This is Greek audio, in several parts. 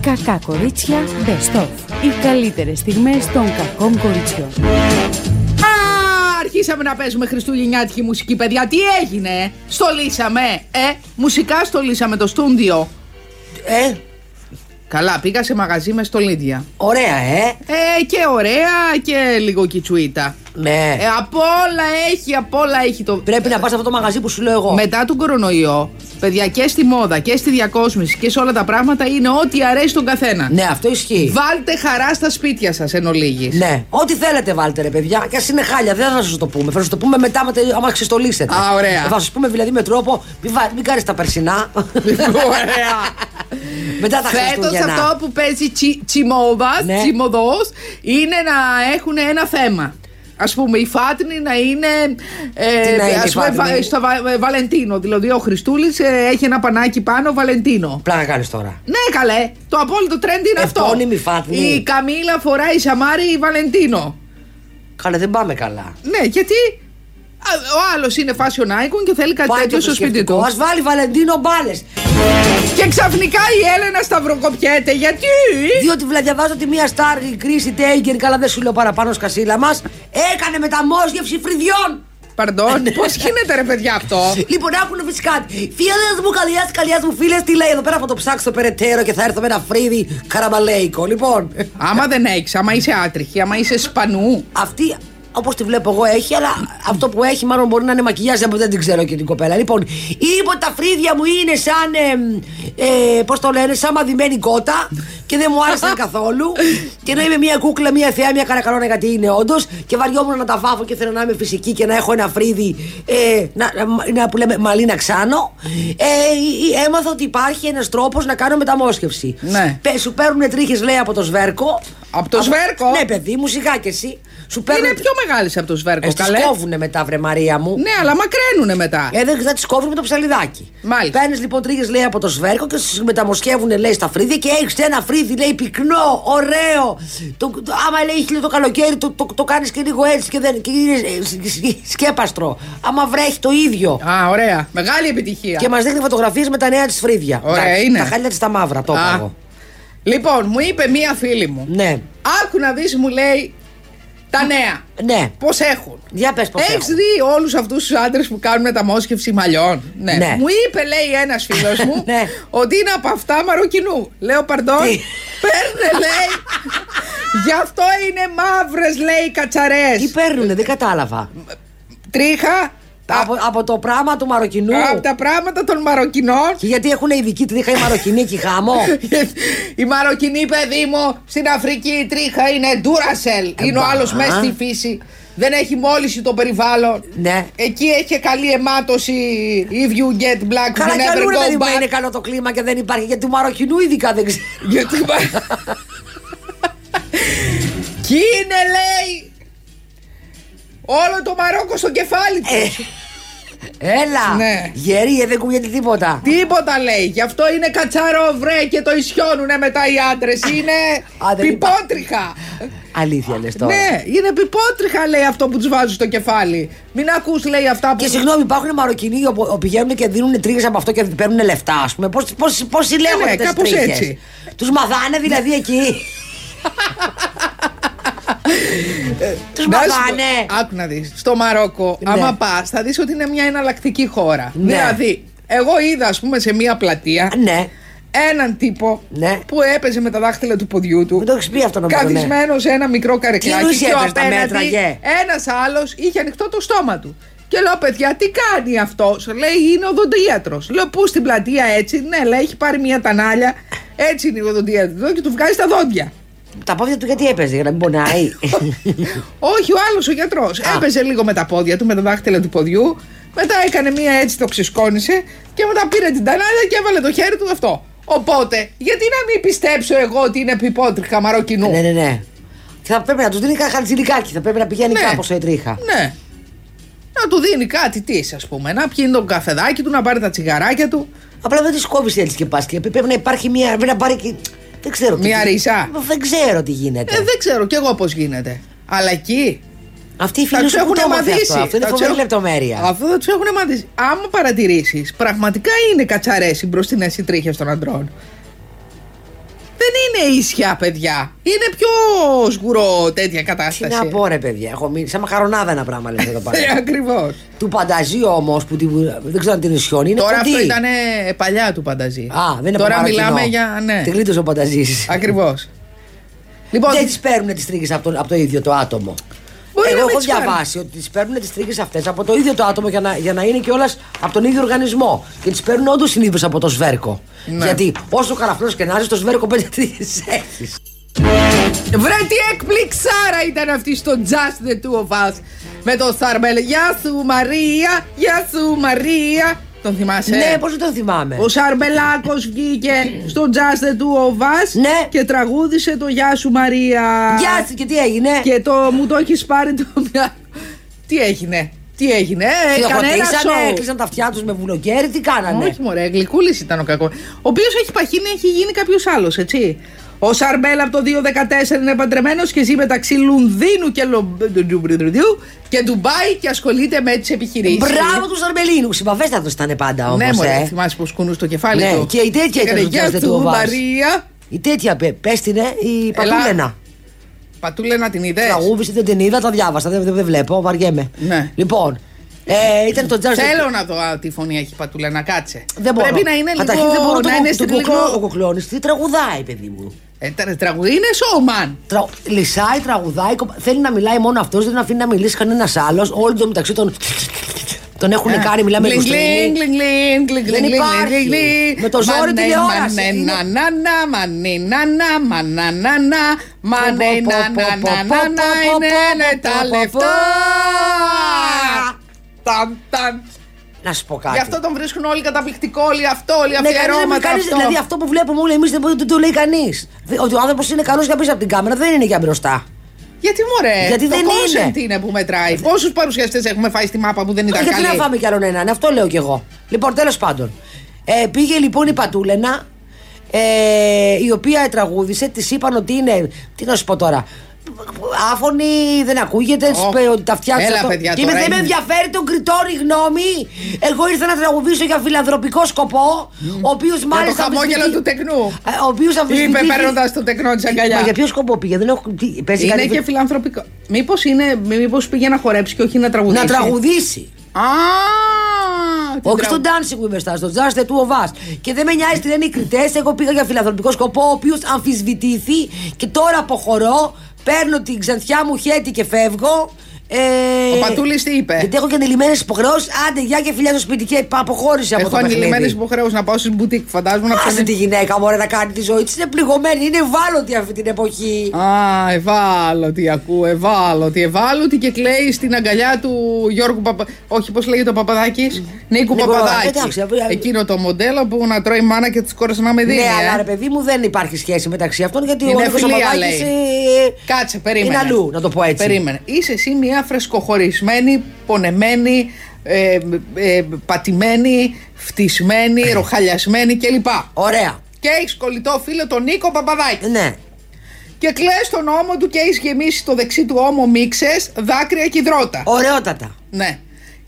Κακά κορίτσια Best of. Οι καλύτερες στιγμές των κακών κοριτσιών. Α, αρχίσαμε να παίζουμε χριστουγεννιάτικη μουσική, παιδιά. Τι έγινε, ε; στολίσαμε, ε, μουσικά στολίσαμε το στούντιο. Ε, Καλά, πήγα σε μαγαζί μες στολίδια. ωραία, ε. Ε, και ωραία και λίγο κιτσουίτα. Ναι. Ε, απ' όλα έχει, απ' όλα έχει το. Πρέπει να πας σε αυτό το μαγαζί που σου λέω εγώ. Μετά τον κορονοϊό, παιδιά και στη μόδα και στη διακόσμηση και σε όλα τα πράγματα είναι ό,τι αρέσει τον καθένα. Ναι, αυτό ισχύει. Βάλτε χαρά στα σπίτια σας εν ολίγης. Ναι, ό,τι θέλετε βάλτε ρε παιδιά. Και ας είναι χάλια, δεν θα σας το πούμε. Θα σας το πούμε μετά, με, άμα ξεστολίσετε. Α, ωραία. Θα σας πούμε δηλαδή με τρόπο. Μην, βα- μην κάνεις τα περσινά. Ωραία. μετά τα Φέτος Χριστούγεννα. αυτό που παίζει τσι, τσιμόδας, Ναι. τσιμωδός, είναι να έχουν ένα θέμα. Α πούμε, η Φάτνη να είναι. Ε, Τι να είναι η ας πούμε, Φάτνη; βα- στο Βα- ε, Βαλεντίνο. Δηλαδή, ο Χριστούλης έχει ένα πανάκι πάνω, Βαλεντίνο. Πλάκα κάνεις τώρα. Ναι, καλέ. Το απόλυτο trend είναι αυτό. Επώνυμη Φάτνη. Η Καμίλα φοράει σαμάρι Βαλεντίνο. Καλά, δεν πάμε καλά. Ναι, γιατί; α, ο άλλος είναι fashion icon και θέλει κάτι Πάει τέτοιο το στο σπίτι του. Α βάλει Βαλεντίνο μπάλες. Και ξαφνικά η Έλενα σταυροκοπιέται. Γιατί; Διότι βλα, διαβάζω ότι μία στάρ, η κρίση Τέγκερ, καλά δεν σου λέω παραπάνω σκασίλα μας, έκανε μεταμόσγευση φρυδιών. Παρντών, πώς γίνεται ρε παιδιά αυτό; Λοιπόν, άκουνε φυσικά. Φίλες μου, καλιάς καλιάς μου φίλες, τι λέει εδώ πέρα, θα το ψάξω περαιτέρω και θα έρθω με ένα φρύδι καραμπαλέικο. Λοιπόν, Άμα δεν έχεις, άμα είσαι άτριχη, άμα είσαι σπανού. αυτή όπως τη βλέπω εγώ έχει, αλλά αυτό που έχει μάλλον μπορεί να είναι μακιγιάζ, aber δεν την ξέρω και την κοπέλα. Λοιπόν, είπε ότι τα φρύδια μου είναι σαν. Ε, ε, Πώς το λένε, σαν μαδημένη κότα και δεν μου άρεσαν καθόλου. Και να είμαι μια κούκλα, μια θεά, μια καρακαλώνα γιατί είναι όντως. Και βαριόμουν να τα βάφω και θέλω να είμαι φυσική και να έχω ένα φρύδι ε, να, να, να- που λέμε μαλλίνα ξάνω. Ε, ε, έμαθα ότι υπάρχει ένας τρόπος να κάνω μεταμόσχευση. Ναι. Πε, σου παίρνουν τρίχες, λέει, από το σβέρκο. Από το σβέρκο; Ναι, παιδί μου, σιγά κι εσύ. Σου παίρνουν. Είναι πιο μεγάλη από το σβέρκο, Ε, τις καλέ. κόβουνε μετά, βρε Μαρία μου. Ναι, αλλά μακραίνουνε μετά. Ε, δεν θα τις κόβουν με το ψαλιδάκι. Μάλιστα. Παίρνεις λοιπόν τρίχες, λέει, από το σβέρκο και σου μεταμοσχεύουν, λέει, στα φρύδια και έχεις ένα φρύδι, λέει, πυκνό, ωραίο. Το, το, άμα λέει, χίλιο το καλοκαίρι, το, το, το κάνεις και λίγο έτσι και, δεν, και είναι ε, σ- σ- σκέπαστρο. Άμα βρέχει το ίδιο. Α, ωραία. Μεγάλη επιτυχία. Και μας δείχνει φωτογραφίες με τα νέα της φρύδια. Ωραία, Εντάξει, είναι. Τα χάλια της τα μαύρα, το Α. είπα εγώ. Λοιπόν, μου είπε μία φίλη μου. Ναι, Άκου να δεις μου λέει τα νέα. ναι. Πώς έχουν. Για πες πώς. Έχεις δει όλους αυτούς τους άντρες που κάνουν μεταμόσχευση μαλλιών. Ναι. Ναι. Μου είπε, λέει ένας φίλος μου, Ναι. ότι είναι από αυτά μαροκινού. Λέω, παρντών. Τι; Παίρνε, λέει. Γι' αυτό είναι μαύρες, λέει, κατσαρές. Τι παίρνουνε, δεν κατάλαβα. Τρίχα. Τα- Από, από το πράγμα του Μαροκινού. από τα πράγματα των Μαροκινών. Και γιατί έχουν ειδική τρίχα οι Μαροκινοί και χάμω; η Μαροκινή, παιδί μου, στην Αφρική η τρίχα είναι Duracell. είναι ο μπα. άλλος μέσα στη φύση. Δεν έχει μόλυση το περιβάλλον. Ναι. Εκεί έχει καλή αιμάτωση. If you get black, Καλά you κι never αλλού ρε παιδί go μου back. είναι καλό το κλίμα και δεν υπάρχει. Γιατί του Μαροκινού ειδικά δεν ξέρω. Γιατί Κι είναι, λέει, όλο το Μαρόκο στο κεφάλι του. Ε, Έλα! Ναι. Γερή, ε, δεν κουνιέται τίποτα. Τίποτα λέει. Γι' αυτό είναι κατσαρό βρε και το ισιώνουνε μετά οι άντρες. Είναι Α, δεν πιπότριχα. Αλήθεια λες τώρα. Ναι, είναι πιπότριχα λέει αυτό που τους βάζουν στο κεφάλι. Μην ακούς λέει αυτά που. Και συγγνώμη, υπάρχουν Μαροκινοί όπου όπου πηγαίνουν και δίνουν τρίχε από αυτό και παίρνουν λεφτά, ας πούμε. Πώ πώς, πώς συλλέγονται ναι, τις κάπως τρίχες; έτσι. Τους μαθάνε δηλαδή εκεί. Τους Να σου πω, μαθάνε. Άκου να δεις. Στο Μαρόκο, Ναι. άμα πας, θα δεις ότι είναι μια εναλλακτική χώρα. Ναι. Δηλαδή, εγώ είδα, ας πούμε, σε μια πλατεία Ναι. έναν τύπο Ναι. που έπαιζε με τα δάχτυλα του ποδιού του. Μην το έχεις πει αυτό νομίζω, ναι. Καθισμένος σε ένα μικρό Τι καρεκλάκι. εννοείς Και ο έπαιζε τα μέτρα, απέναντι γε; ένας άλλος είχε ανοιχτό το στόμα του. Και λέω, παιδιά, τι κάνει αυτός; Λέει, είναι οδοντίατρος. Λέω, πού στην πλατεία έτσι; Ναι, λέει, έχει πάρει μια τανάλια. Έτσι είναι η οδοντίατρος και του βγάζει τα δόντια. Τα πόδια του γιατί έπαιζε, για να μην πονάει; Όχι, ο άλλος ο γιατρός. Έπαιζε λίγο με τα πόδια του, με τα δάχτυλα του ποδιού. Μετά έκανε μία έτσι, το ξεσκόνησε και μετά πήρε την τανάλια και έβαλε το χέρι του αυτό. Οπότε, γιατί να μην πιστέψω εγώ ότι είναι πιπότριχα μαροκινού; ναι, ναι, ναι. Και θα πρέπει να τους δίνει κανένα χαρτζηλικάκι, θα πρέπει να πηγαίνει Ναι. κάπως η τρίχα. Ναι. Να του δίνει κάτι τι, ας πούμε. Να πιει τον καφεδάκι του, να πάρει τα τσιγαράκια του. Απλά δεν τη κόβεις έτσι και πας. Και πρέπει να υπάρχει μια. Πρέπει να πάρει και. Δεν ξέρω. τι- Μια ρίζα. Δεν ξέρω τι γίνεται. Ε, δεν ξέρω κι εγώ πώς γίνεται. Αλλά εκεί Αυτή η θα φίλη του σου που έχουν το έμαθε μαντήσει. αυτό. Αυτό είναι Θα τους φοβερή έχουν- λεπτομέρεια. Αυτό θα τους έχουν μαντήσει. Άμα παρατηρήσεις, πραγματικά είναι κατσαρές οι μπροστινές οι τρίχες των αντρών. Δεν είναι ίσια, παιδιά. Είναι πιο σγουρό τέτοια Τι κατάσταση. να πω, ρε παιδιά, έχω μείνει. Σαν μαχαρονάδα ένα πράγμα λες εδώ Ε, πέρα. ακριβώς. του πανταζή όμως, που την, δεν ξέρω αν την ισιώνει, είναι Τώρα κοντή. αυτό ήταν παλιά του πανταζή. Α, δεν είναι Τώρα από μιλάμε παρακινό. για. Ναι, Την γλίτωσε ο πανταζής. ακριβώς. Λοιπόν, Δεν τις παίρνουν τις τρίχε από, το- από το ίδιο το άτομο. Μπορεί Εγώ να μην έχω τις πάρουν. διαβάσει ότι τις παίρνουν τις τρίχες αυτές από το ίδιο το άτομο για να, για να είναι κιόλας από τον ίδιο οργανισμό. Και τις παίρνουν όντως συνήθως από το σβέρκο. Ναι. Γιατί όσο καραφλό και να είσαι, το σβέρκο πέντε τρίχες έχεις. Βρε τι εκπληξάρα ήταν αυτή στο Just the Two of Us με το Σαρμπέλ. Γεια σου Μαρία, γεια σου Μαρία. Τον θυμάσαι; Ναι, πώς δεν τον θυμάμαι. Ο Σαρμπελάκο βγήκε στο Just the Two of Us Ναι. και τραγούδισε το Γεια σου Μαρία. Γεια σου και τι έγινε; Και το μου το έχεις πάρει το μυαλό. Τι έγινε, τι έγινε, ε, κανένα Χειροκροτήσανε, σοου. έκλεισαν τα αυτιά τους με βουλοκέρι, τι κάνανε; Όχι, μωρέ, γλυκούλης ήταν ο κακός. Ο οποίος έχει παχύνει, έχει γίνει κάποιος άλλος, έτσι. Ο Σαρμπέλ από το 2014 είναι παντρεμένος και ζει μεταξύ Λουνδίνου και, Λο... και Ντουμπάι και ασχολείται με τις επιχειρήσεις. Μπράβο του Αρμελίνου. Συμπαθέστατο ήταν πάντα όμως. Ναι, μωρέ, ε. θυμάσαι πως κουνούσε το κεφάλι Ναι, του. και η τέτοια ήταν Έκανε, στο «Γεια Just the σου, Two of Us». Μαρία. Η τέτοια πε, πες την, ε, η Ελά. Πατούλενα. Πατούλενα την είδες; Τραγούδησε, δεν την είδα, τα διάβασα. Δεν, δεν, δεν βλέπω, βαριέμαι. Ναι. Λοιπόν, ε, ήταν το Just the Θέλω να δω α, τι φωνή έχει η Πατούλενα, κάτσε. Δεν μπορώ. Πρέπει να είναι λίγο. Καταρχήν δεν μπορώ να το, είναι το, στην κοκλό- λίγο. Ο κοκλώνης τι τραγουδάει, παιδί μου. Ε, τα- τραγουδί είναι showman. Τρα... Λυσάει, τραγουδάει, κοπ- θέλει να μιλάει μόνο αυτός, δεν αφήνει να μιλήσει κανένας άλλος. Όλοι το μεταξύ των. Τον έχουν κάνει, μιλάμε Γκλινγκ, γλουστρίνι. γκλινγκ, γκλινγκ, γκλινγκ, Δεν γκλινγκ, υπάρχει. γκλινγκ, γκλινγκ. Με το ζόρι Μανέ, τηλεόραση. μανέ, Είναι- να, να, να, μανέ, να, να, μανά, να, να, μανέ, Πω, πω, να, πω, να, πω, να, πω, να, πω, να, πω, είναι πω, ναι, πω, τα πω, λεφτά. Ταν, ταν. Να σου πω κάτι. Γι' αυτό τον βρίσκουν όλοι καταπληκτικό, όλοι αυτό, όλοι Ναι, κανείς δεν αφιερώματα μιλάει, κανείς- αυτό. Δηλαδή αυτό που βλέπουμε όλοι εμείς δεν μπορεί- δεν το λέει κανείς. Ότι ο άνθρωπος είναι καλός για πίσω από την κάμερα δεν είναι για μπροστά. Γιατί μωρέ, Γιατί το δεν content είναι. είναι που μετράει. Πόσους παρουσιαστές έχουμε φάει στη μάπα που δεν ήταν Γιατί να καλοί. φάμε κι άλλον έναν, αυτό λέω κι εγώ. Λοιπόν, τέλος πάντων. Ε, πήγε λοιπόν η Πατούλενα, ε, η οποία τραγούδισε, της είπαν ότι είναι. Τι να σου πω τώρα. Άφωνη, δεν ακούγεται, της Ω, είπε ότι τα αυτιά της έλα, αυτό. παιδιά, Και είπε, τώρα δεν με είναι- ενδιαφέρει τον κριτόρι γνώμη. Εγώ ήρθα να τραγουδήσω για φιλανθρωπικό σκοπό, ο οποίος Για το μάλιστα. χαμόγελο αμφισβητεί- του τεκνού. Ε, Ο οποίος Είπε παίρνοντας το τεκνό της αγκαλιά. Μα για ποιο σκοπό πήγε, δεν έχω. τι, παίζει Είναι κάτι- και φιλανθρωπικό. Μήπως μήπως πήγε να χορέψει και όχι να τραγουδήσει; Να τραγουδήσει. Α, την Όχι τραγου- στο dancing που είμαι στα, στο just the two of us. Και δεν με νοιάζει τι λένε οι κριτές. Εγώ πήγα για φιλανθρωπικό σκοπό, ο οποίος αμφισβητήθη και τώρα αποχωρώ. Παίρνω την ξανθιά μου χέτη και φεύγω. Ε, Ο Πατούλης τι είπε; Γιατί έχω και ανηλυμένες υποχρεώσεις. Άντε, γεια και φιλιά στο σπίτι και αποχώρησε από Έχω το παιχνίδι. ανηλυμένε υποχρεώσεις να πάω στην μπουτίκ. Φαντάζομαι να Άσε ψάχνει. τη γυναίκα μου να κάνει τη ζωή της. Είναι πληγωμένη, είναι ευάλωτη αυτή την εποχή. Α, ευάλωτη ακούω, ευάλωτη, ευάλωτη και κλαίει στην αγκαλιά του Γιώργου Παπα... Όχι, πώς λέγεται ο Παπαδάκης; Νίκου Νίκου, Παπαδάκη. εντάξει, αύριο- Εκείνο το μοντέλο που να τρώει μάνα και της κόρε να με δίνει. ναι, ε. αλλά ρε παιδί μου δεν υπάρχει σχέση μεταξύ αυτών γιατί Είναι ο Νίκος φιλία, Παπαδάκης, λέει. ε, Κάτσε, περίμενε. Είναι αλλού, να το πω έτσι. Περίμενε. Είσαι εσύ μια φρεσκοχωρισμένη, πονεμένη, ε, ε, πατημένη, φτισμένη, ροχαλιασμένη κλπ. Ωραία. Και έχεις κολλητό φίλο τον Νίκο Παπαδάκη. Ναι. Και κλαις τον ώμο του και έχεις γεμίσει το δεξί του ώμο μίξες, δάκρυα και υδρότα. Ωραιότατα. Ναι.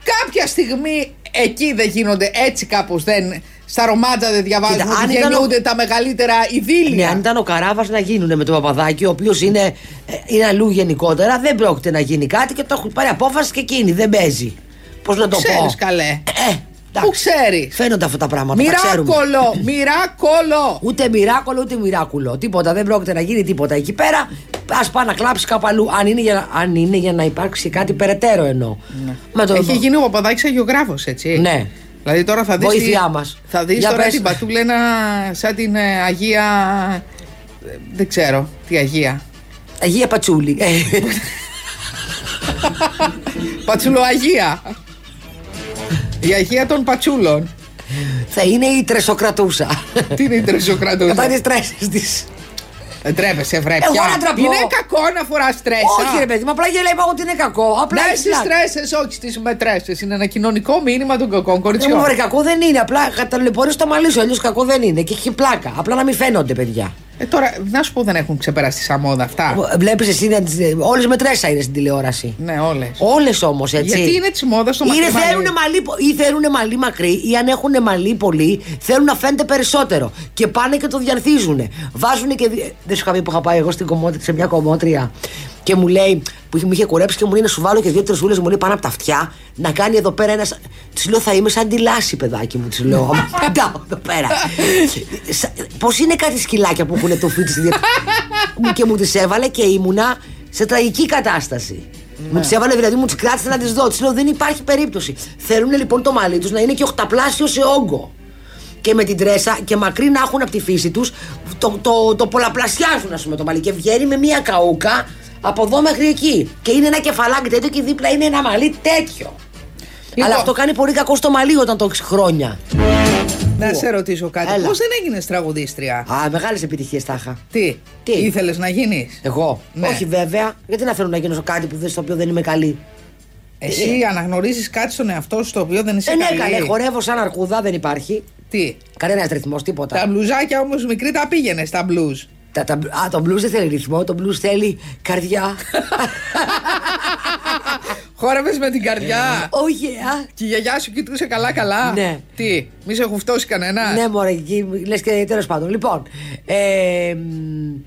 Κάποια στιγμή εκεί δεν γίνονται έτσι κάπως δεν. Στα ρομάτζα δεν διαβάζουμε Κοίτα, αν ότι ήταν ο- γεννούνται τα μεγαλύτερα Ναι, ειδήλια. αν ήταν ο Καράβας να γίνουν με τον Παπαδάκη, ο οποίος είναι, ε, είναι αλλού γενικότερα, δεν πρόκειται να γίνει κάτι και το έχουν πάρει απόφαση και εκείνη. Δεν παίζει. Πώς να το πω; Ξέρει καλέ. Ε, εντάξει. Πού ξέρεις; Φαίνονται αυτά τα πράγματα. τα ξέρουμε. Μοιράκολο! Μοιράκολο! Ούτε μοιράκολο ούτε μοιράκουλο. Τίποτα. Δεν πρόκειται να γίνει τίποτα εκεί πέρα. Α πάει να κλάψει κάπου αλλού. Αν είναι για, να- αν είναι για να υπάρξει κάτι περαιτέρω εννοώ. Με το- Έχει γίνει ο Παπαδάκης αγιογράφος, έτσι. Ναι. Δηλαδή τώρα θα δεις. Βοήθειά μας. Θα δεις Για τώρα πες. την Πατούλενα σαν την ε, Αγία. ε, Δεν ξέρω τι Αγία. Αγία Πατσούλη. Ε, Πατσουλοαγία. Η Αγία των Πατσούλων. θα είναι η τρεσοκρατούσα. Τι είναι η Κατά τρεσοκρατούσα. τι τρέσεις της. Δεν τρέπεσαι, βρε Εγώ πια. να τραπώ. Είναι κακό να φοράς τρέσα. Όχι, ρε παιδί, μα απλά γελάει είπα ότι είναι κακό. Απλά Ναι, έχεις στι πλάκα. τρέσε, όχι στις μετρέσε. Είναι ένα κοινωνικό μήνυμα των κακών Ε, μου κοριτσιών. βρε, κακό δεν είναι. Απλά καταλεπορεί το μαλλί σου. Αλλιώς κακό δεν είναι. Και έχει πλάκα. Απλά να μην φαίνονται, παιδιά. Ε, τώρα, να σου πω, δεν έχουν ξεπεράσει σαν μόδα αυτά. Βλέπεις εσύ να τις... Όλες με τρέσα είναι στην τηλεόραση. Ναι, όλες. Όλες όμως έτσι. Γιατί είναι της μόδας στο μακρύ Είναι μαλλί. θέλουν μαλλί, πο- ή θέλουν μαλλί μακρύ ή αν έχουν μαλλί πολύ, θέλουν να φαίνεται περισσότερο. Και πάνε και το διαρθίζουν. Βάζουν και. δι- Δεν σου είχα πει που είχα πάει εγώ στην κομμότρια, σε μια κομμότρια και μου λέει, που είχε- μου είχε κουρέψει και μου λέει να σου βάλω και δύο τρισούλε μου λέει πάνω από τα αυτιά να κάνει εδώ πέρα ένα. Της λέω θα είμαι σαν τη λάση, παιδάκι μου, της λέω. άμα πετάω εδώ πέρα. Πώς είναι κάτι σκυλάκια που έχουν το φίτι στη δια- Μου και μου τις έβαλε και ήμουνα σε τραγική κατάσταση. Μου τις έβαλε δηλαδή, μου τις κράτησε να τις δω. Της λέω δεν υπάρχει περίπτωση. Θέλουν λοιπόν το μαλλί τους να είναι και οχταπλάσιο σε όγκο. Και με την τρέσα και μακρύ να έχουν από τη φύση τους, το, το, το πολλαπλασιάζουν, ας πούμε, το μαλλί. Και βγαίνει με μία καούκα από εδώ μέχρι εκεί. Και είναι ένα κεφαλάκι τέτοιο και δίπλα είναι ένα μαλλί τέτοιο. Λοιπόν. Αλλά αυτό κάνει πολύ κακό στο μαλλί όταν το έχεις χρόνια. Να σε ρωτήσω κάτι. Έλα. Πώς δεν έγινες τραγουδίστρια; Α, μεγάλες επιτυχίες τα είχα. Τι, Τι; ήθελες να γίνεις; Εγώ. Ναι. Όχι βέβαια. Γιατί να θέλω να γίνω σε κάτι που δεν, στο οποίο δεν είμαι καλή; Εσύ αναγνωρίζεις κάτι στον εαυτό σου το οποίο δεν είσαι Ε, ναι, καλή; καλέ, χορεύω σαν αρκούδα, δεν υπάρχει. Τι. Κανένας ρυθμός, τίποτα. Τα μπλουζάκια όμως μικρή τα πήγαινε στα μπλουζ. Τα, τα, α, το blues δεν θέλει ρυθμό, το blues θέλει καρδιά. Χόρευες με την καρδιά. Όχι, α. Και η γιαγιά σου κοιτούσε καλά-καλά. Ναι. Τι, μη σε χουφτώσει κανένα. Ναι, μωρέ, εκεί λες και τέλος πάντων. Λοιπόν, ε, μ,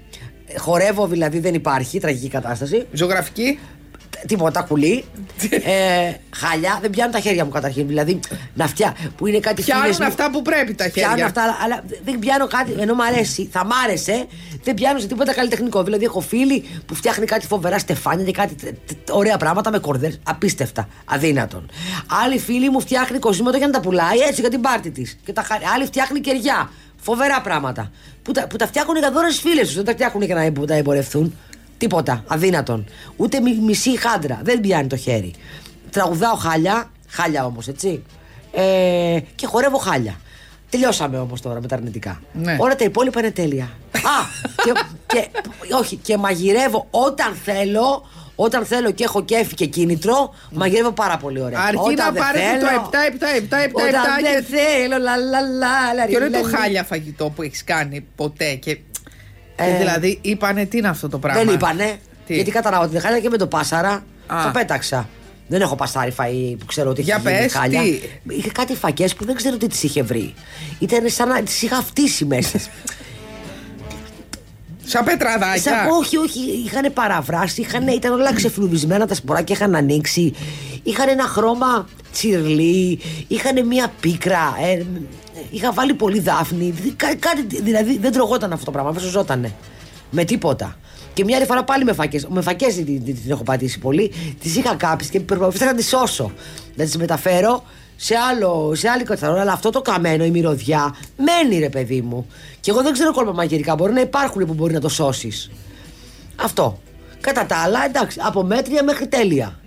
χορεύω δηλαδή δεν υπάρχει, τραγική κατάσταση. Ζωγραφική. Τίποτα, κουλή. ε, χαλιά, δεν πιάνουν τα χέρια μου καταρχήν. Δηλαδή, να φτιά, που είναι κάτι Πιάνουν φίλες μου. αυτά που πρέπει τα χέρια. Πιάνω αυτά, αλλά, αλλά δεν πιάνω κάτι. Ενώ μου αρέσει, θα μ' άρεσε, δεν πιάνω σε τίποτα καλλιτεχνικό. Δηλαδή, έχω φίλη που φτιάχνει κάτι φοβερά στεφάνια και κάτι τε- τε- ωραία πράγματα με κορδέ. Απίστευτα. Αδύνατον. Άλλη φίλη μου φτιάχνει κοσμήματα για να τα πουλάει έτσι για την πάρτη της. Άλλη φτιάχνει κεριά. Φοβερά πράγματα. Που τα, που τα φτιάχνουν για δώρα στι φίλες τους. Δεν τα φτιάχνουν για να εμ- τα εμπορευθούν. Τίποτα. Αδύνατον. Ούτε μι- μισή χάντρα. Δεν πιάνει το χέρι. Τραγουδάω χάλια. Χάλια όμως, έτσι. Ε, και χορεύω χάλια. Τελειώσαμε όμως τώρα με τα αρνητικά. Ναι. Όλα τα υπόλοιπα είναι τέλεια. Α! Και, και, όχι, και μαγειρεύω όταν θέλω. Όταν θέλω και έχω κέφι και κίνητρο, μαγειρεύω πάρα πολύ ωραία. Αρκεί όταν να δεν πάρετε το θέλω- 7, 7, 7, 7, 7 Όταν δεν και... θέλω, λα λα λα. λα, Ποιο είναι λα, το λα. χάλια φαγητό που έχεις κάνει ποτέ και. Ε, και δηλαδή είπανε τι είναι αυτό το πράγμα; Δεν είπανε. Τι; Γιατί κατάλαβα ότι δεν χάλια και με το πάσαρα. Α. Το πέταξα. Δεν έχω πασάρι φαΐ που ξέρω ότι Για έχει γίνει πες, χάλια. τι; Είχε κάτι φακές που δεν ξέρω τι τις είχε βρει. Ήταν σαν να τις είχα φτύσει μέσα. Σαν πετραδάκια. Σαν, όχι, όχι, είχαν παραβράσει, είχαν, ήταν όλα ξεφλουδισμένα τα σποράκια, είχαν ανοίξει. Είχαν ένα χρώμα τσιρλί, είχαν μία πίκρα. Ε, είχα βάλει πολύ δάφνη. δη- Κά, κάτι, δηλαδή δεν τρογόταν αυτό το πράγμα, δεν σωζότανε. Με τίποτα. Και μια άλλη φορά πάλι με φακές. Με φακές την, την, την έχω πατήσει πολύ. Τις είχα κάψεις και προσπαθούσα να τις σώσω. Να τις μεταφέρω σε, άλλο, σε άλλη κατσαρόλα. Αλλά αυτό το καμένο, η μυρωδιά, μένει ρε παιδί μου. Και εγώ δεν ξέρω κόλπα μαγειρικά. Μπορεί να υπάρχουν που μπορεί να το σώσεις. Αυτό. Κατά τα άλλα, εντάξει, από μέτρια μέχρι τέλεια.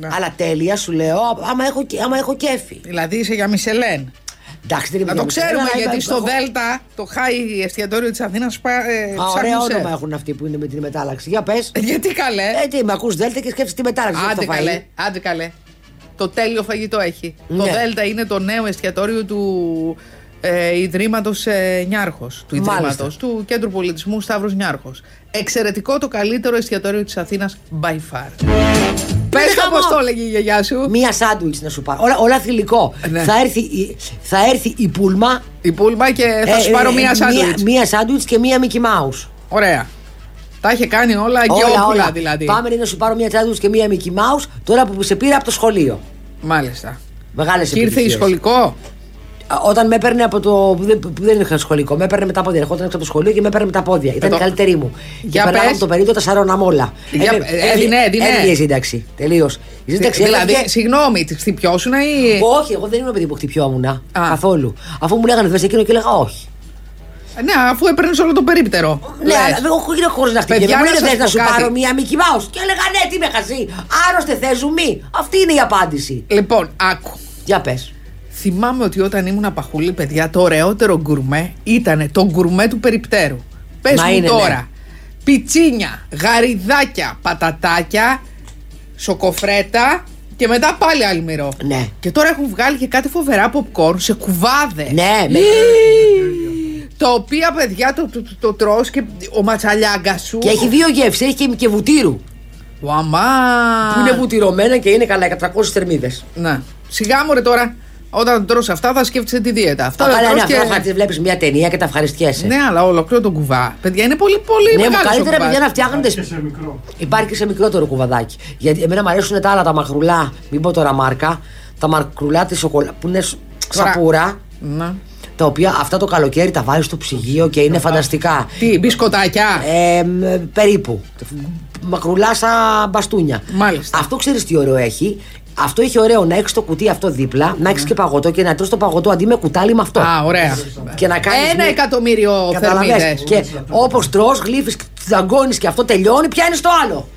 Ναι. Αλλά τέλεια σου λέω, άμα έχω, άμα έχω κέφι. Δηλαδή είσαι για Μισελέν. Εντάξει, δεν είμαι Να το για ξέρουμε μισελένα, γιατί έχω- στο έχω- Δέλτα, το χάι εστιατόριο της Αθήνας, ε, Α, ωραία ψάχνουν σεφ. όνομα έχουν αυτοί που είναι με την μετάλλαξη. Για πες. Γιατί καλέ. Ε, τι, με ακούς Δέλτα και σκέφτεσαι τη μετάλλαξη. Άντε στο φαΐ. καλέ, άντε καλέ. Το τέλειο φαγητό έχει. Το Ναι. Δέλτα είναι το νέο εστιατόριο του ε, Ιδρύματος ε, Νιάρχος. Του Μάλιστα. Ιδρύματος, του Κέντρου Πολιτισμού Σταύρος Νιάρχος. Εξαιρετικό το καλύτερο εστιατόριο της Αθήνας by far. Πες το χαμό. πώ το έλεγε η γιαγιά σου. Μία σάντουιτς να σου πάρω. Όλα, όλα θηλυκό. Ναι. Θα, έρθει, η- θα έρθει η πούλμα. Η πούλμα και θα ε, σου πάρω ε, μία Μία, σάντουιτς. μία σάντουιτς και μία Mickey Mouse. Ωραία. Τα είχε κάνει όλα και όλα, όπουλα όλα. δηλαδή. Πάμε να σου πάρω μία σάντουιτς και μία Mickey Mouse τώρα που σε πήρα από το σχολείο. Μάλιστα. Μεγάλες Και ήρθε η σχολικό; Όταν με έπαιρνε από το. που δεν, που δεν είχα σχολικό, με έπαιρνε με τα πόδια. Ερχόταν έξω από το σχολείο και με έπαιρνε με τα πόδια. Ήταν το- η καλύτερη μου. Για και περνάγαμε πες. το περίπτωμα τα σαρώναμε όλα. Για- ε, έδινε, έδινε. Έδινε η σύνταξη. Τελείως. Η σύνταξη δηλαδή, έφευγε- συγγνώμη, τη χτυπιώσουν ή. Όχι, εγώ δεν ήμουν παιδί που χτυπιόμουν. Καθόλου. Αφού μου λέγανε θε εκείνο και έλεγα όχι. Ναι, αφού έπαιρνες όλο το περίπτερο. Ναι, Λες. αλλά δεν έχω γίνει χωρίς να χτυπιέμαι. Παιδιά, Μου να λένε σας θες να πω σου κάτι. πάρω μία Mickey Mouse. Και έλεγα ναι, τι με χασί. Άρρωστε θες ζουμί. Αυτή είναι η απάντηση. Λοιπόν, άκου. Για πες. Θυμάμαι ότι όταν ήμουν παχουλή, παιδιά, το ωραιότερο γκουρμέ ήταν το γκουρμέ του περιπτέρου. Πες Μα μου είναι, τώρα. ναι. Πιτσίνια, γαριδάκια, πατατάκια, σοκοφρέτα και μετά πάλι αλμυρό. Ναι. Και τώρα έχουν βγάλει και κάτι φοβερά popcorn σε κουβάδες. Ναι, με... Τα οποία παιδιά το, το, το, το τρως και ο ματσαλιάγκα σου. Και έχει δύο γεύσεις, έχει και, και βουτύρου. Βαμά. Που είναι βουτυρωμένα και είναι καλά 400 θερμίδες. Να. Σιγά μου ρε τώρα. Όταν τρως αυτά θα σκέφτεσαι τη δίαιτα. Αυτά Καλά, θα είναι τρως αυτό. Θα βλέπεις μια ταινία και τα ευχαριστιέσαι. Ναι, αλλά ολοκλήρω τον κουβά. Παιδιά είναι πολύ πολύ Ναι, μεγάλος ο καλύτερα κουβάς. παιδιά να φτιάχνετε. Και σε μικρό. Υπάρχει και σε μικρότερο κουβαδάκι. Γιατί εμένα μου αρέσουν τα άλλα τα μακρουλά, μην πω τώρα μάρκα, τα μακρουλά της σοκολάτα που είναι σ- Τώρα- σαπούρα. Να. Τα οποία αυτά το καλοκαίρι τα βάζεις στο ψυγείο και είναι φανταστικά. Τι, μπισκοτάκια; Ε, μ, περίπου. Μακρουλά σαν μπαστούνια. Μάλιστα. Αυτό ξέρεις τι ωραίο έχει; Αυτό έχει ωραίο να έχεις το κουτί αυτό δίπλα, να έχεις και παγωτό και να τρως το παγωτό αντί με κουτάλι με αυτό. Α, ωραία. Και να κάνεις Ένα μια- εκατομμύριο Καταλαβες. θερμίδες. Και όπως τρώ, γλύφεις, δαγκώνει και αυτό τελειώνει, πιάνεις το άλλο.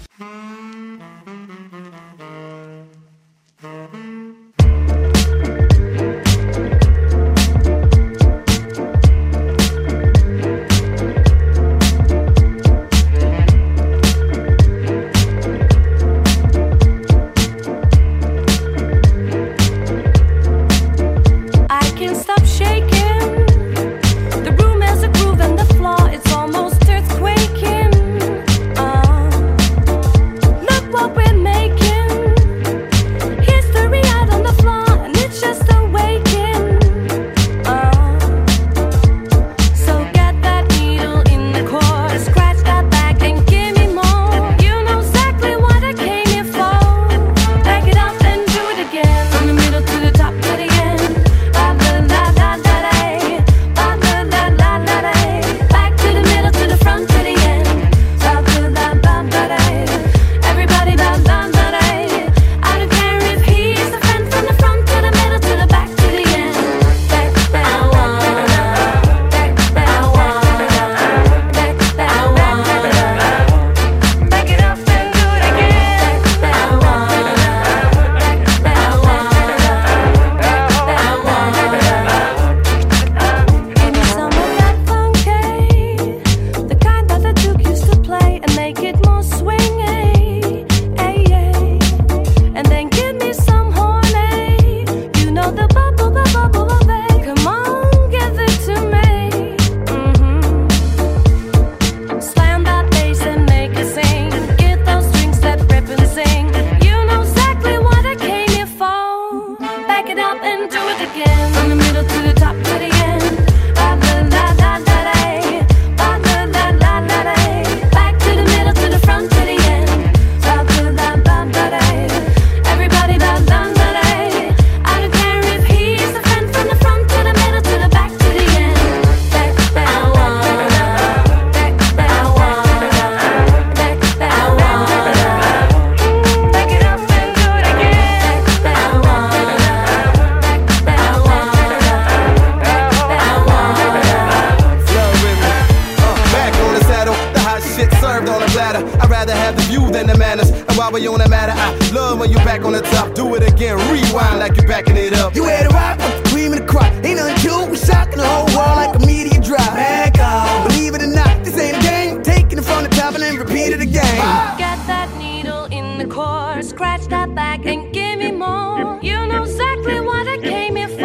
Served on a platter. I'd rather have the view than the manners. And while we on the matter, I love when you back on the top. Do it again, rewind like you're backing it up. You had to rock with the cream and the crop. Ain't nothing to it. We shocking the whole world like a media drop. Back off. Believe it or not, this ain't a game. Taking it from the top and then repeat it again. Get that needle in the core, scratch that back and give me more. You know exactly what I came here for.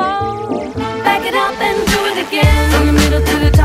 Back it up and do it again. From the middle to the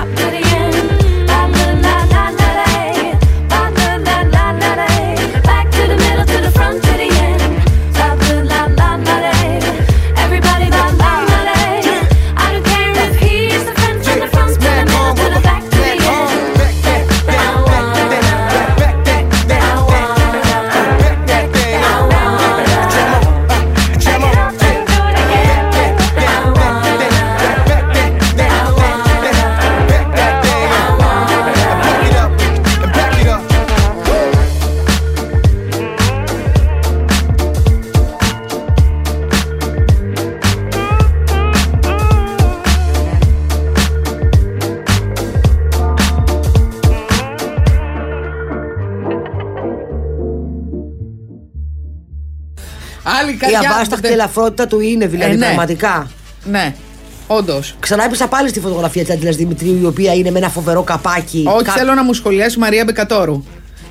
Η καρδιά. αβάσταχτη δεν- ελαφρότητα του είναι δηλαδή Ε, ναι. πραγματικά. Ναι, όντως. Ξανά έπεισα πάλι στη φωτογραφία της Άντιλας Δημητρίου, η οποία είναι με ένα φοβερό καπάκι. Όχι, Κα- θέλω να μου σχολιάσει η Μαρία Μπεκατόρου.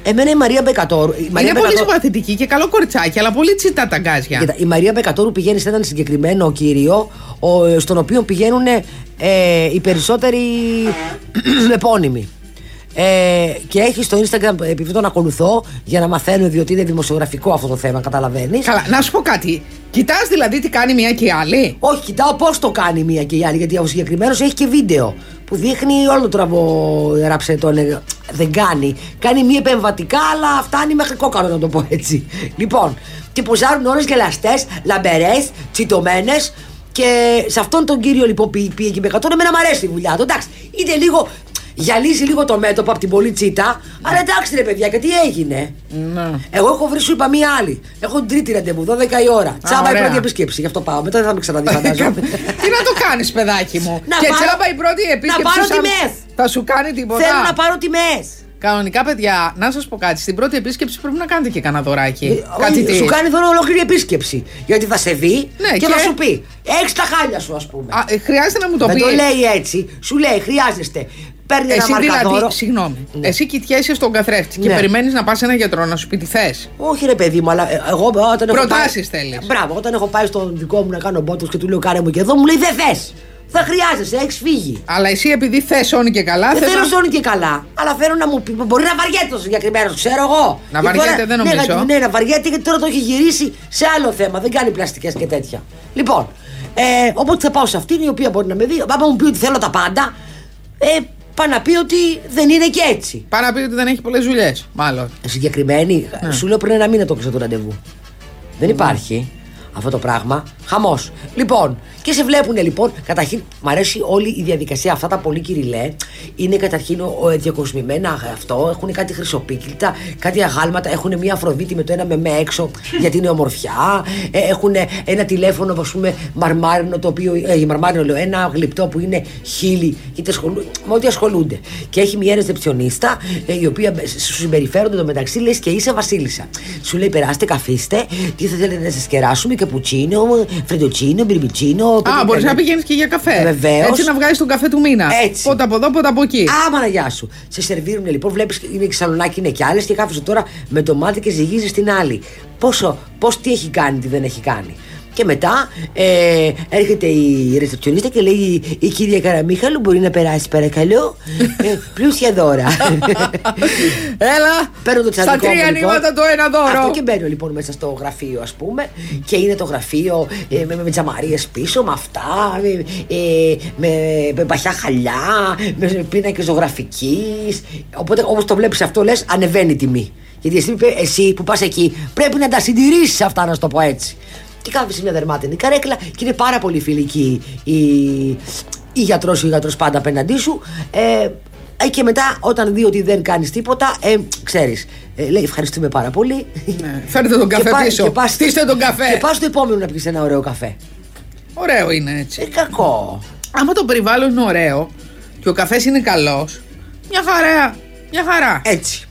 Εμένα η Μαρία Μπεκατόρου. Η Μαρία Είναι πολύ Μπεκατόρου- συμπαθητική και καλό κοριτσάκι, αλλά πολύ τσιτά τα γκάζια. Κοίτα, η Μαρία Μπεκατόρου πηγαίνει σε έναν συγκεκριμένο κύριο, ο, στον οποίο πηγαίνουν ε, οι περισσότεροι επώνυμοι. Ε, και έχεις στο Instagram, επειδή τον ακολουθώ, για να μαθαίνω, διότι είναι δημοσιογραφικό αυτό το θέμα, καταλαβαίνεις. Καλά, να σου πω κάτι. Κοιτάς δηλαδή τι κάνει μια και η άλλη; Όχι, κοιτάω πώς το κάνει η μία και η άλλη. Γιατί ο συγκεκριμένος έχει και βίντεο που δείχνει όλο το τραβό ράψε το έλεγα. Δεν κάνει. Κάνει μία επεμβατικά, αλλά φτάνει μέχρι κόκκαρο να το πω έτσι. Λοιπόν, και ποζάρουν όλε γελαστές, λαμπερές, τσιτωμένες. Και σε αυτόν τον κύριο λοιπόν πήγε πήγε και με 100 εμένα μου αρέσει η δουλειά του. Εντάξει, είναι λίγο. Γυαλίζει λίγο το μέτωπο από την πολύ τσίτα. Αλλά εντάξει ρε παιδιά, και τι έγινε; Ναι. Εγώ έχω βρει, σου είπα μία άλλη. Έχω την τρίτη ραντεβού, 12 η ώρα. Τσάμπα η ωραία. πρώτη επίσκεψη, γι' αυτό πάω. Μετά δεν θα με ξαναδεί, φαντάζομαι. τι να το κάνεις, παιδάκι μου; Να και πάρω- τσάμπα η πρώτη επίσκεψη. να πάρω σου σαν- τιμές. Θα σου κάνει τίποτα; Θέλω να πάρω τιμέ. Κανονικά, παιδιά, να σας πω κάτι. Στην πρώτη επίσκεψη πρέπει να κάνετε και κανένα δωράκι. κάτι τι; Ε, Σου κάνει δώρο ολόκληρη επίσκεψη. Γιατί θα σε δει Ναι, και, και- θα σου πει: Έχεις τα χάλια σου, ας πούμε. Α, ε, χρειάζεται να μου το Δεν πεις. το λέει έτσι. Σου λέει: Χρειάζεστε. Παίρνει ένα Εσύ μαρκαδόρο. δηλαδή, συγγνώμη, εσύ κοιτιέσαι στον καθρέφτη και Ναι. περιμένεις να πας σε έναν γιατρό να σου πει τι θες. Όχι, ρε παιδί μου, αλλά ε, εγώ όταν έχω. Προτάσεις πάει- θέλεις. Μπράβο, όταν έχω πάει στον δικό μου να κάνω μπότο και του λέω: Κάνε μου και εδώ, μου λέει: Δεν θες. Θα χρειάζεσαι, έχεις φύγει. Αλλά εσύ επειδή θες όνει και καλά, Δεν θες θέλω να... σώνει και καλά. Αλλά θέλω να μου πει. Μπορεί να βαριέται ο συγκεκριμένος, ξέρω εγώ. Να Και βαριέται, τώρα- δεν ναι, νομίζω. Ναι, ναι, να βαριέται γιατί τώρα το έχει γυρίσει σε άλλο θέμα. Δεν κάνει πλαστικές και τέτοια. Λοιπόν, ε, οπότε θα πάω σε αυτήν η οποία μπορεί να με δει. Άμα μου πει ότι θέλω τα πάντα, ε, πάει να πει ότι δεν είναι και έτσι. Πάει να πει ότι δεν έχει πολλές δουλειές. Μάλλον. Συγκεκριμένη, Ναι. σου λέω πριν ένα μήνα το έκλεισα το ραντεβού. Δεν υπάρχει αυτό το πράγμα. Χαμός. Λοιπόν, και σε βλέπουν λοιπόν. Καταρχήν, μου αρέσει όλη η διαδικασία. Αυτά τα πολύ κυριλέ είναι καταρχήν ο, ο, διακοσμημένα αυτό. Έχουν κάτι χρυσοπίκυλτα, κάτι αγάλματα. Έχουν μια Αφροδίτη με το ένα με με έξω γιατί είναι ομορφιά. Ε, έχουν ένα τηλέφωνο, ας πούμε, μαρμάρινο το οποίο. Ε, μαρμάρινο λέω, ένα γλυπτό που είναι χίλι. Γιατί ασχολού, με ό,τι ασχολούνται. Και έχει μια ρεζεψιονίστα ε, η οποία σου συμπεριφέρονται το μεταξύ λες και είσαι βασίλισσα. Σου λέει περάστε, καθίστε, τι θα θέλετε να σας κεράσουμε, καπουτσίνο, φρεντοτσίνο, μπιρμπιτσίνο. Α, μπορείς να πηγαίνεις και για καφέ. Βεβαίως. Έτσι να βγάζεις τον καφέ του μήνα. Έτσι. Πότε από εδώ, πότε από εκεί. Α, μαναγιά σου. Σε σερβίρουν λοιπόν, βλέπεις είναι και σαλονάκι, είναι κι άλλες και κάθεσαι τώρα με το μάτι και ζυγίζεις την άλλη. Πόσο, πώς, τι έχει κάνει, τι δεν έχει κάνει. Και μετά ε, έρχεται η ρεσεψιονίστα και λέει η κυρία Καραμίχαλου μπορεί να περάσει παρακαλώ ε, πλούσια δώρα. Έλα. Παίρνω το Στα τσαντικό τρία μου, λοιπόν. ανοίγματα το ένα δώρο. Αυτό και μπαίνω λοιπόν μέσα στο γραφείο, ας πούμε, και είναι το γραφείο ε, με, με, τζαμαρίες πίσω, με αυτά, με, ε, με, με παχιά χαλιά, με πίνακες ζωγραφικής. Οπότε, όπως το βλέπεις αυτό, λες, ανεβαίνει η τιμή. Γιατί εσύ, εσύ που πας εκεί πρέπει να τα συντηρήσεις αυτά, να σου το πω έτσι. Και κάθεσαι σε μια δερμάτινη καρέκλα και είναι πάρα πολύ φιλική η, η γιατρός ή ο γιατρός πάντα απέναντί σου. Ε, ε, και μετά, όταν δει ότι δεν κάνεις τίποτα, ε, ξέρεις. Ε, λέει ευχαριστούμε πάρα πολύ. Ναι, φέρτε τον καφέ Και πά- πίσω. και πας- Στήστε τον καφέ. Και πας στο επόμενο να πιεις ένα ωραίο καφέ. Ωραίο είναι έτσι. Ε, κακό. Άμα το περιβάλλον είναι ωραίο και ο καφές είναι καλός, μια χαρά. Μια χαρά. Έτσι.